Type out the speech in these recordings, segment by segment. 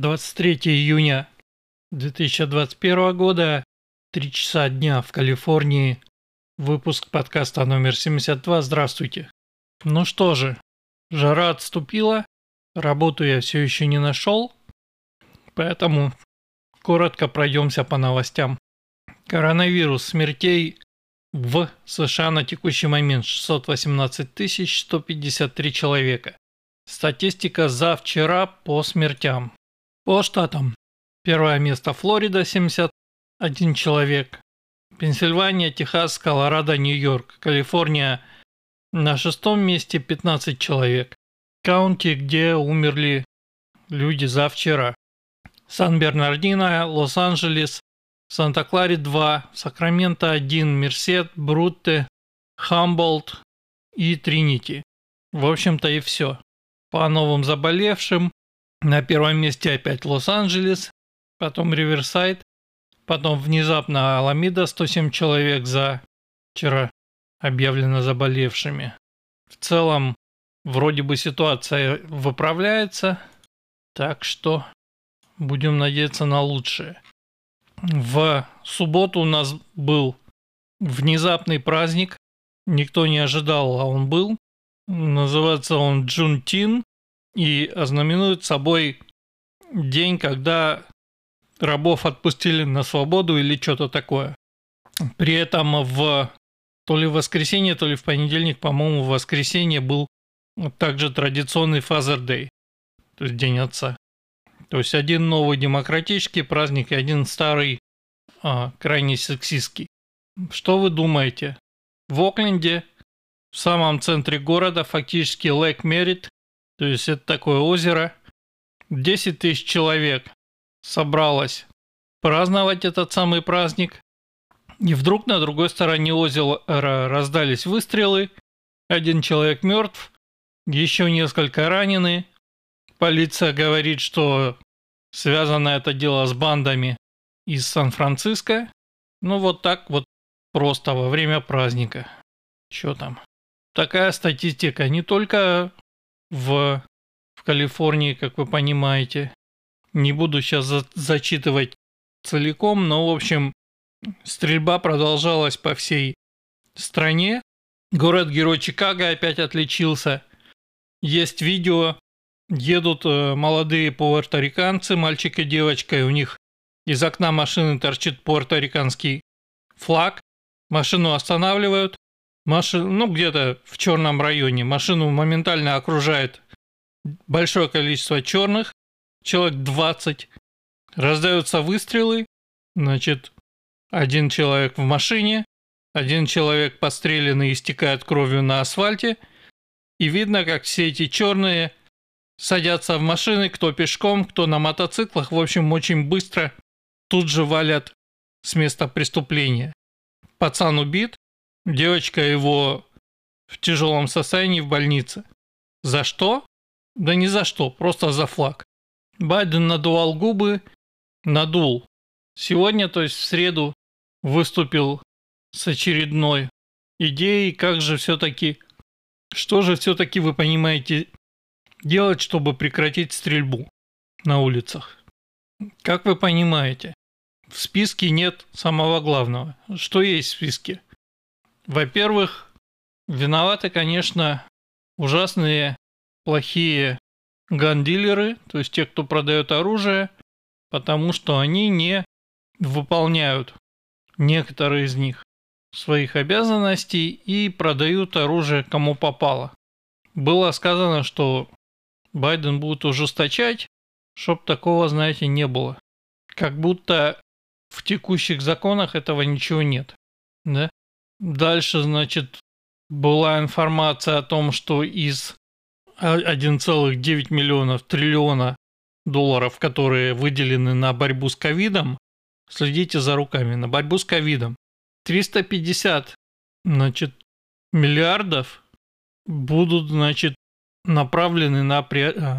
23 июня 2021 года, 3 часа дня в Калифорнии. Выпуск подкаста номер 72. Здравствуйте. Ну что же, жара отступила, работу я все еще не нашел, поэтому коротко пройдемся по новостям. Коронавирус смертей в США на текущий момент 618 153 человека. Статистика за вчера по смертям. По штатам. Первое место Флорида 71 человек. Пенсильвания, Техас, Колорадо, Нью-Йорк, Калифорния на шестом месте 15 человек. Каунти, где умерли люди за вчера. Сан-Бернардино, Лос-Анджелес, Санта-Кларе 2, Сакраменто 1, Мерсет, Брутте, Хамболт и Тринити. В общем-то и все. По новым заболевшим на первом месте опять Лос-Анджелес, потом Риверсайд, потом внезапно Аламида 107 человек за вчера объявлено заболевшими. В целом, вроде бы ситуация выправляется, так что будем надеяться на лучшее. В субботу у нас был внезапный праздник, никто не ожидал, а он был. Называется он Джунтин и ознаменует собой день, когда рабов отпустили на свободу или что-то такое. При этом в то ли в воскресенье, то ли в понедельник, по-моему, в воскресенье был также традиционный Father Day, то есть День Отца. То есть один новый демократический праздник и один старый а, крайне сексистский. Что вы думаете? В Окленде в самом центре города, фактически Лейк Мерит, то есть это такое озеро. 10 тысяч человек собралось праздновать этот самый праздник. И вдруг на другой стороне озера раздались выстрелы. Один человек мертв, еще несколько ранены. Полиция говорит, что связано это дело с бандами из Сан-Франциско. Ну вот так вот просто во время праздника. Что там? такая статистика не только в, в Калифорнии, как вы понимаете. Не буду сейчас за, зачитывать целиком, но, в общем, стрельба продолжалась по всей стране. Город-герой Чикаго опять отличился. Есть видео, едут э, молодые пуэрториканцы, мальчик и девочка, и у них из окна машины торчит пуэрториканский флаг. Машину останавливают, Машину, ну, где-то в черном районе. Машину моментально окружает большое количество черных, человек 20. Раздаются выстрелы, значит, один человек в машине, один человек подстреленный истекает кровью на асфальте, и видно, как все эти черные садятся в машины, кто пешком, кто на мотоциклах, в общем, очень быстро тут же валят с места преступления. Пацан убит, Девочка его в тяжелом состоянии в больнице. За что? Да не за что, просто за флаг. Байден надувал губы, надул. Сегодня, то есть в среду, выступил с очередной идеей, как же все-таки, что же все-таки вы понимаете делать, чтобы прекратить стрельбу на улицах. Как вы понимаете, в списке нет самого главного. Что есть в списке? Во-первых, виноваты, конечно, ужасные, плохие гандилеры, то есть те, кто продает оружие, потому что они не выполняют некоторые из них своих обязанностей и продают оружие кому попало. Было сказано, что Байден будет ужесточать, чтоб такого, знаете, не было. Как будто в текущих законах этого ничего нет. Да? Дальше, значит, была информация о том, что из 1,9 миллионов триллиона долларов, которые выделены на борьбу с ковидом, следите за руками, на борьбу с ковидом, 350 значит, миллиардов будут, значит, направлены на,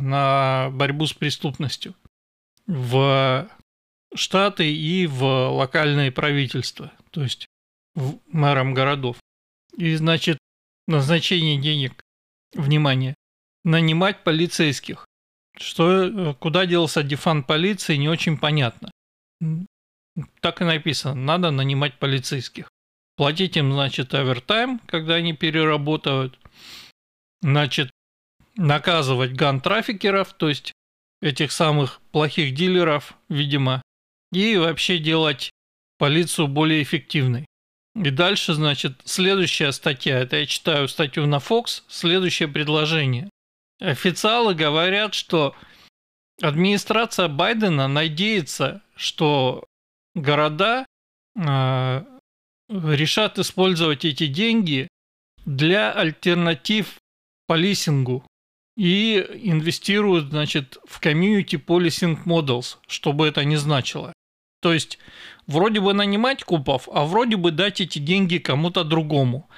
на борьбу с преступностью в штаты и в локальные правительства. То есть мэром городов. И, значит, назначение денег, внимание, нанимать полицейских. Что, э, куда делся дефан полиции, не очень понятно. Так и написано, надо нанимать полицейских. Платить им, значит, овертайм, когда они переработают. Значит, наказывать ган-трафикеров, то есть этих самых плохих дилеров, видимо, и вообще делать полицию более эффективной. И дальше, значит, следующая статья, это я читаю статью на Fox, следующее предложение. Официалы говорят, что администрация Байдена надеется, что города э, решат использовать эти деньги для альтернатив полисингу и инвестируют, значит, в community policing models, чтобы это не значило. То есть, вроде бы нанимать купов, а вроде бы дать эти деньги кому-то другому.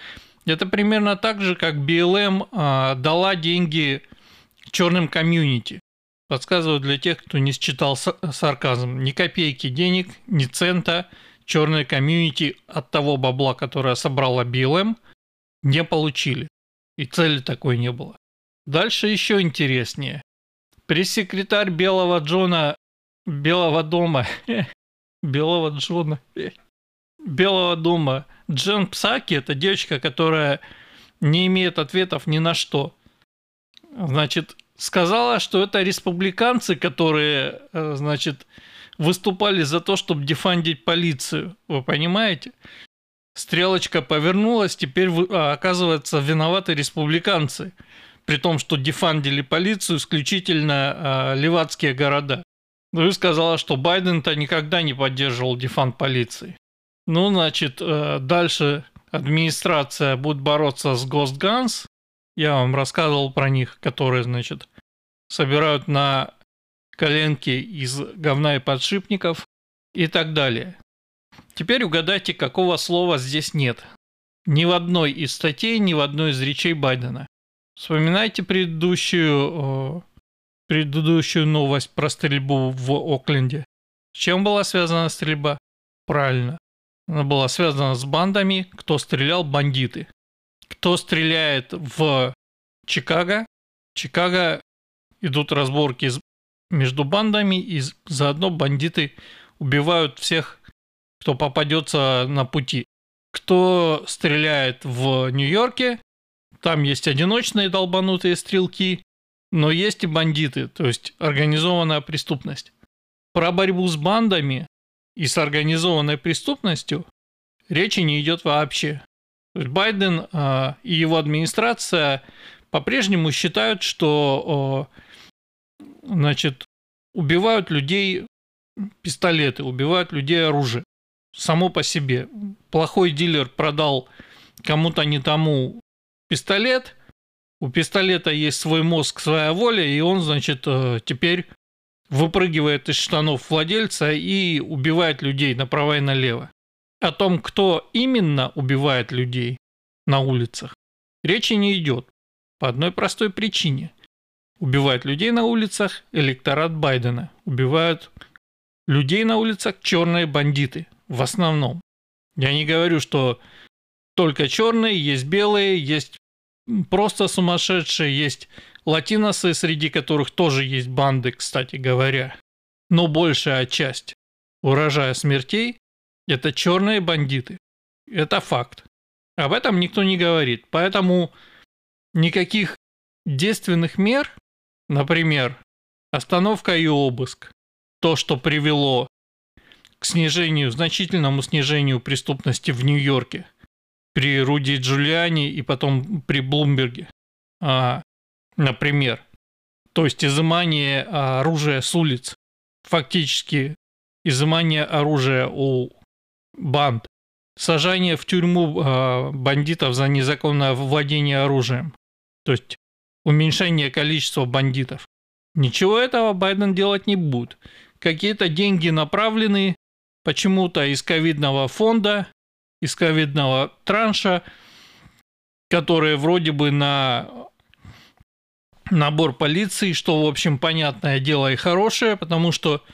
Это примерно так же, как BLM а, дала деньги черным комьюнити. Подсказываю для тех, кто не считал сарказм. Ни копейки денег, ни цента черные комьюнити от того бабла, которое собрала BLM, не получили. И цели такой не было. Дальше еще интереснее. Пресс-секретарь Белого Джона Белого дома Белого Джона. Белого дома. Джен Псаки – это девочка, которая не имеет ответов ни на что. Значит, сказала, что это республиканцы, которые, э, значит, выступали за то, чтобы дефандить полицию. Вы понимаете? Стрелочка повернулась, теперь а, оказывается виноваты республиканцы. При том, что дефандили полицию исключительно а, левацкие города. Ну и сказала, что Байден-то никогда не поддерживал дефанд полиции. Ну, значит, э, дальше администрация будет бороться с Guns. Я вам рассказывал про них, которые, значит, собирают на коленки из говна и подшипников и так далее. Теперь угадайте, какого слова здесь нет. Ни в одной из статей, ни в одной из речей Байдена. Вспоминайте предыдущую предыдущую новость про стрельбу в Окленде. С чем была связана стрельба? Правильно. Она была связана с бандами, кто стрелял, бандиты. Кто стреляет в Чикаго? Чикаго идут разборки между бандами, и заодно бандиты убивают всех, кто попадется на пути. Кто стреляет в Нью-Йорке, там есть одиночные долбанутые стрелки, но есть и бандиты, то есть организованная преступность. Про борьбу с бандами и с организованной преступностью речи не идет вообще. То есть Байден э, и его администрация по-прежнему считают, что э, значит, убивают людей пистолеты, убивают людей оружие. Само по себе. Плохой дилер продал кому-то не тому пистолет – у пистолета есть свой мозг, своя воля, и он, значит, э, теперь выпрыгивает из штанов владельца и убивает людей направо и налево. О том, кто именно убивает людей на улицах, речи не идет. По одной простой причине. Убивают людей на улицах электорат Байдена. Убивают людей на улицах черные бандиты. В основном. Я не говорю, что только черные, есть белые, есть просто сумасшедшие, есть латиносы, среди которых тоже есть банды, кстати говоря. Но большая часть урожая смертей – это черные бандиты. Это факт. Об этом никто не говорит. Поэтому никаких действенных мер, например, остановка и обыск, то, что привело к снижению, значительному снижению преступности в Нью-Йорке – при Руди Джулиани и потом при Блумберге, а, например. То есть изымание оружия с улиц, фактически изымание оружия у банд, сажание в тюрьму а, бандитов за незаконное владение оружием, то есть уменьшение количества бандитов. Ничего этого Байден делать не будет. Какие-то деньги направлены почему-то из ковидного фонда из ковидного транша, которые вроде бы на набор полиции, что, в общем, понятное дело и хорошее, потому что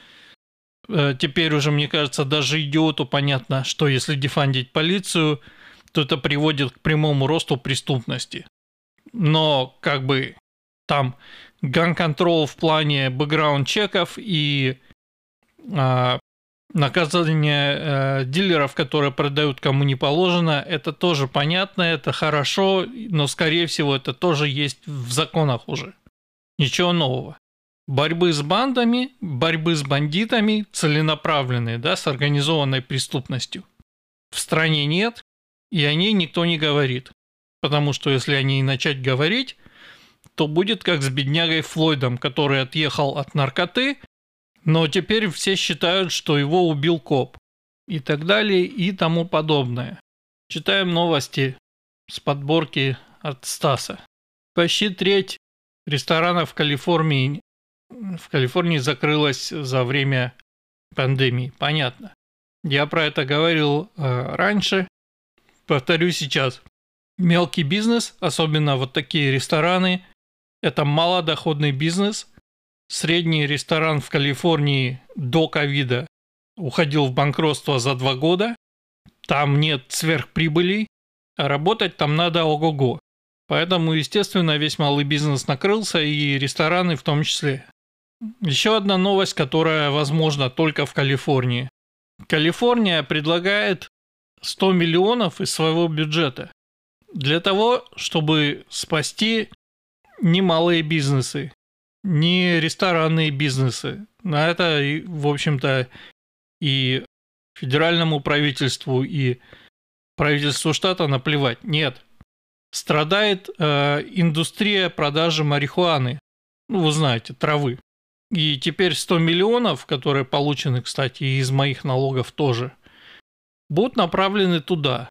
э, теперь уже, мне кажется, даже идиоту понятно, что если дефандить полицию, то это приводит к прямому росту преступности. Но как бы там ган-контрол в плане бэкграунд-чеков и а, наказание э, дилеров, которые продают кому не положено, это тоже понятно, это хорошо, но, скорее всего, это тоже есть в законах уже. Ничего нового. Борьбы с бандами, борьбы с бандитами целенаправленные, да, с организованной преступностью. В стране нет, и о ней никто не говорит. Потому что если о ней начать говорить, то будет как с беднягой Флойдом, который отъехал от наркоты, но теперь все считают, что его убил коп. И так далее, и тому подобное. Читаем новости с подборки от Стаса. Почти треть ресторанов в Калифорнии, в Калифорнии закрылась за время пандемии. Понятно. Я про это говорил э, раньше. Повторю сейчас. Мелкий бизнес, особенно вот такие рестораны, это малодоходный бизнес. Средний ресторан в Калифорнии до ковида уходил в банкротство за два года. Там нет сверхприбылей, а работать там надо ого-го. Поэтому, естественно, весь малый бизнес накрылся, и рестораны в том числе. Еще одна новость, которая возможна только в Калифорнии. Калифорния предлагает 100 миллионов из своего бюджета для того, чтобы спасти немалые бизнесы, не ресторанные бизнесы. На это, в общем-то, и федеральному правительству, и правительству штата наплевать. Нет. Страдает э, индустрия продажи марихуаны. Ну, вы знаете, травы. И теперь 100 миллионов, которые получены, кстати, из моих налогов тоже, будут направлены туда.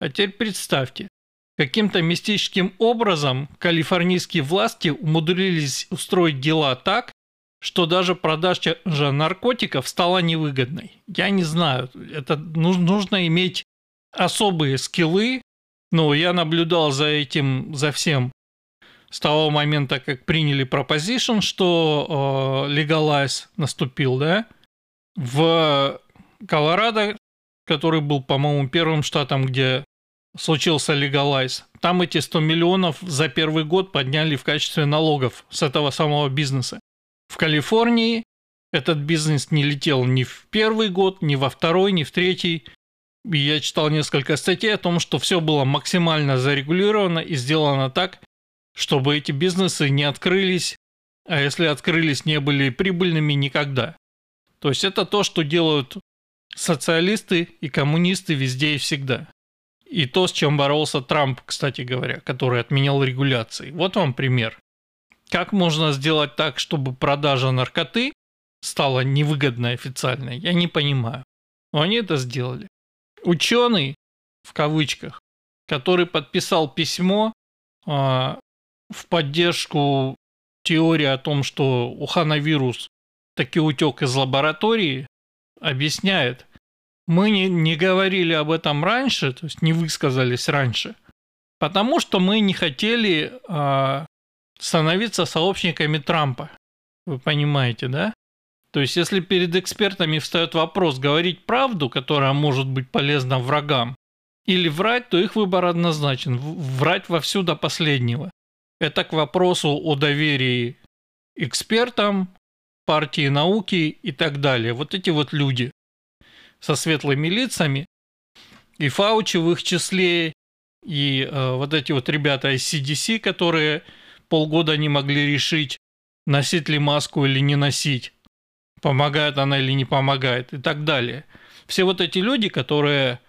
А теперь представьте, каким-то мистическим образом калифорнийские власти умудрились устроить дела так, что даже продажа наркотиков стала невыгодной. Я не знаю, это нужно иметь особые скиллы, но я наблюдал за этим, за всем с того момента, как приняли пропозишн, что э, наступил, да, в Колорадо, который был, по-моему, первым штатом, где случился легалайз, там эти 100 миллионов за первый год подняли в качестве налогов с этого самого бизнеса. В Калифорнии этот бизнес не летел ни в первый год, ни во второй, ни в третий. И я читал несколько статей о том, что все было максимально зарегулировано и сделано так, чтобы эти бизнесы не открылись, а если открылись, не были прибыльными никогда. То есть это то, что делают социалисты и коммунисты везде и всегда. И то, с чем боролся Трамп, кстати говоря, который отменял регуляции. Вот вам пример. Как можно сделать так, чтобы продажа наркоты стала невыгодной официально, я не понимаю. Но они это сделали. Ученый, в кавычках, который подписал письмо а, в поддержку теории о том, что ухановирус таки утек из лаборатории, объясняет, мы не, не говорили об этом раньше, то есть не высказались раньше, потому что мы не хотели э, становиться сообщниками Трампа. Вы понимаете, да? То есть, если перед экспертами встает вопрос говорить правду, которая может быть полезна врагам, или врать, то их выбор однозначен. Врать вовсю до последнего. Это к вопросу о доверии экспертам, партии науки и так далее. Вот эти вот люди со светлыми лицами, и Фаучи в их числе, и э, вот эти вот ребята из CDC, которые полгода не могли решить, носить ли маску или не носить, помогает она или не помогает и так далее. Все вот эти люди, которые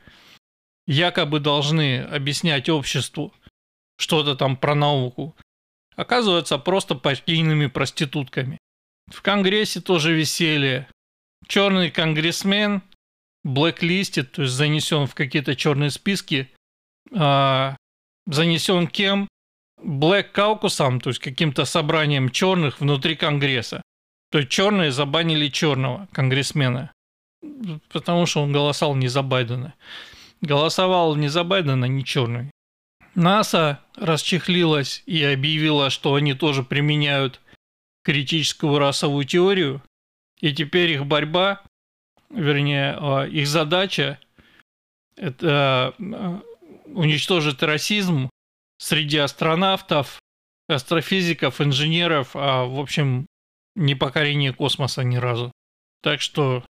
якобы должны объяснять обществу, что-то там про науку, оказываются просто партийными проститутками. В Конгрессе тоже веселье. Черный конгрессмен блэклистит, то есть занесен в какие-то черные списки, а, занесен кем? Black Caucusом, то есть каким-то собранием черных внутри Конгресса. То есть черные забанили черного конгрессмена, потому что он голосовал не за Байдена. Голосовал не за Байдена, не черный. НАСА расчехлилась и объявила, что они тоже применяют критическую расовую теорию, и теперь их борьба, вернее, а, их задача – это а, уничтожить расизм среди астронавтов, астрофизиков, инженеров, а в общем не покорение космоса ни разу. Так что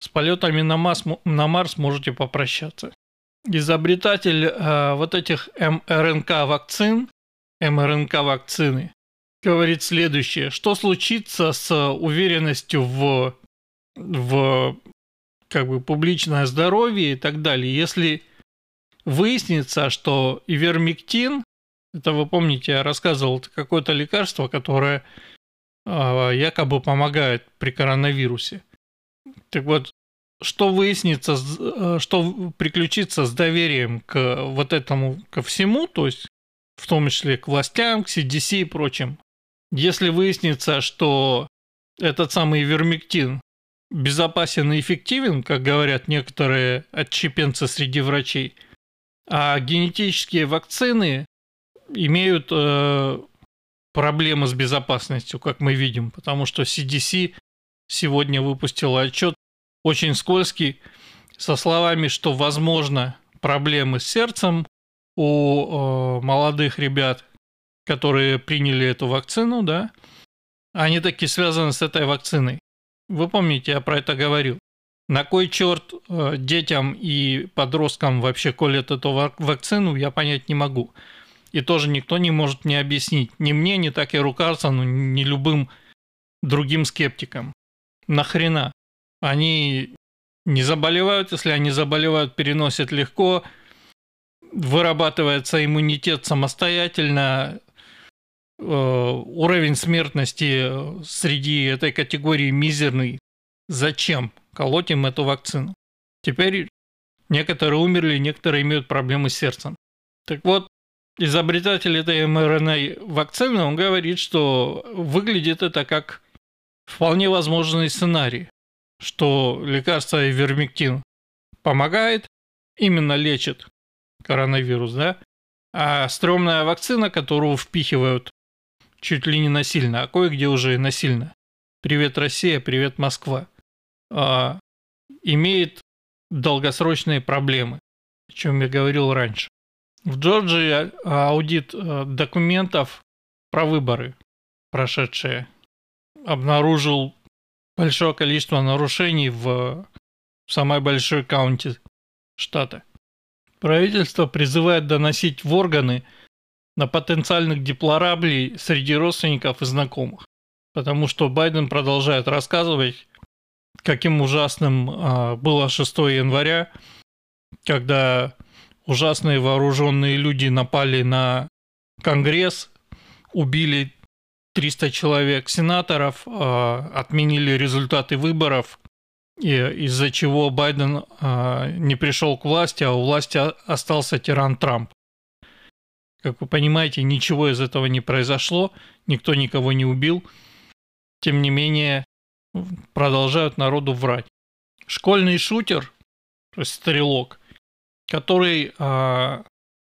с полетами на, Марс, на Марс можете попрощаться. Изобретатель э, вот этих МРНК-вакцин, МРНК-вакцины, говорит следующее. Что случится с уверенностью в, в как бы публичное здоровье и так далее, если выяснится, что ивермектин, это вы помните, я рассказывал, это какое-то лекарство, которое э, якобы помогает при коронавирусе. Так вот, что выяснится, э, что приключится с доверием к вот этому, ко всему, то есть в том числе к властям, к CDC и прочим, если выяснится, что этот самый вермектин безопасен и эффективен, как говорят некоторые отщепенцы среди врачей, а генетические вакцины имеют э, проблемы с безопасностью, как мы видим, потому что CDC сегодня выпустила отчет очень скользкий, со словами, что возможно проблемы с сердцем у э, молодых ребят, которые приняли эту вакцину, да, они такие связаны с этой вакциной. Вы помните, я про это говорил. На кой черт э, детям и подросткам вообще колят эту вакцину, я понять не могу. И тоже никто не может мне объяснить. Ни мне, ни Такеру Карсону, ни любым другим скептикам. Нахрена? Они не заболевают, если они заболевают, переносят легко, вырабатывается иммунитет самостоятельно, уровень смертности среди этой категории мизерный. Зачем колоть им эту вакцину? Теперь некоторые умерли, некоторые имеют проблемы с сердцем. Так вот, изобретатель этой mRNA вакцины, он говорит, что выглядит это как вполне возможный сценарий что лекарство ивермектин помогает, именно лечит коронавирус, да, а стрёмная вакцина, которую впихивают чуть ли не насильно, а кое-где уже и насильно. Привет, Россия, привет, Москва. А, имеет долгосрочные проблемы, о чем я говорил раньше. В Джорджии аудит э, документов про выборы прошедшие обнаружил большое количество нарушений в самой большой каунте штата. Правительство призывает доносить в органы на потенциальных деплораблей среди родственников и знакомых. Потому что Байден продолжает рассказывать, каким ужасным а, было 6 января, когда ужасные вооруженные люди напали на Конгресс, убили 300 человек сенаторов э, отменили результаты выборов, и из-за чего Байден э, не пришел к власти, а у власти остался тиран Трамп. Как вы понимаете, ничего из этого не произошло, никто никого не убил. Тем не менее, продолжают народу врать. Школьный шутер, то есть стрелок, который э,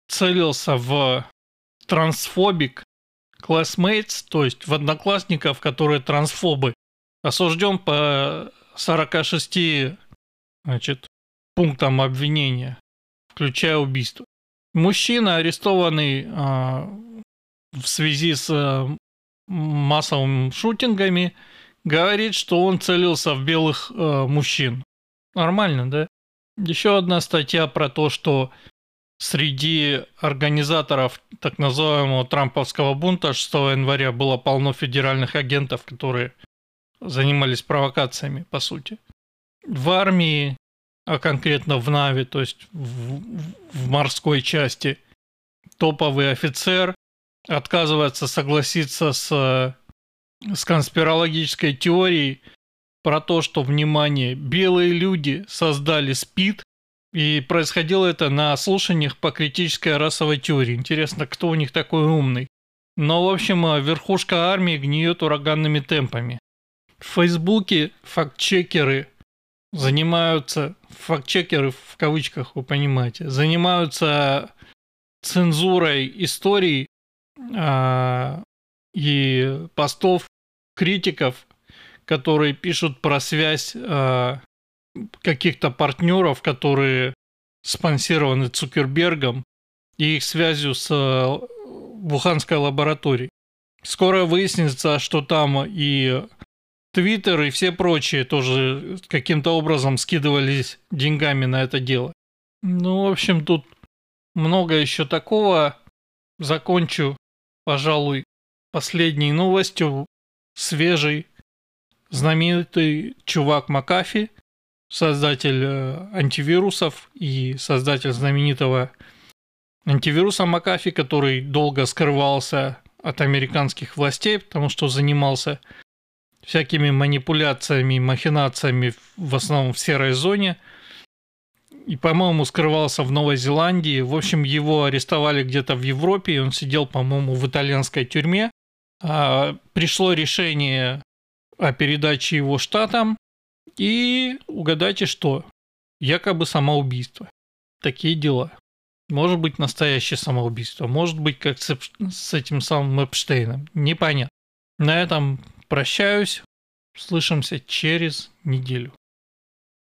целился в трансфобик classmates, то есть в одноклассников, которые трансфобы, осужден по 46 значит, пунктам обвинения, включая убийство. Мужчина, арестованный а, в связи с а, массовыми шутингами, говорит, что он целился в белых а, мужчин. Нормально, да? Еще одна статья про то, что Среди организаторов так называемого трамповского бунта 6 января было полно федеральных агентов, которые занимались провокациями, по сути. В армии, а конкретно в Нави, то есть в, в морской части, топовый офицер отказывается согласиться с, с конспирологической теорией про то, что, внимание, белые люди создали СПИД, и происходило это на слушаниях по критической расовой теории. Интересно, кто у них такой умный? Но, в общем, э, верхушка армии гниет ураганными темпами. В Фейсбуке фактчекеры занимаются, фактчекеры в кавычках, вы понимаете, занимаются цензурой историй а, и постов критиков, которые пишут про связь а, каких-то партнеров, которые спонсированы Цукербергом и их связью с э, Вуханской лабораторией. Скоро выяснится, что там и Твиттер и все прочие тоже каким-то образом скидывались деньгами на это дело. Ну, в общем, тут много еще такого. Закончу, пожалуй, последней новостью. Свежий, знаменитый чувак McAfee, создатель э, антивирусов и создатель знаменитого антивируса McAfee, который долго скрывался от американских властей, потому что занимался всякими манипуляциями, махинациями в основном в серой зоне. И, по-моему, скрывался в Новой Зеландии. В общем, его арестовали где-то в Европе, и он сидел, по-моему, в итальянской тюрьме. А, пришло решение о передаче его штатам. И угадайте что? Якобы самоубийство. Такие дела. Может быть настоящее самоубийство. Может быть как с, с этим самым Эпштейном. Непонятно. На этом Прощаюсь. Слышимся через неделю.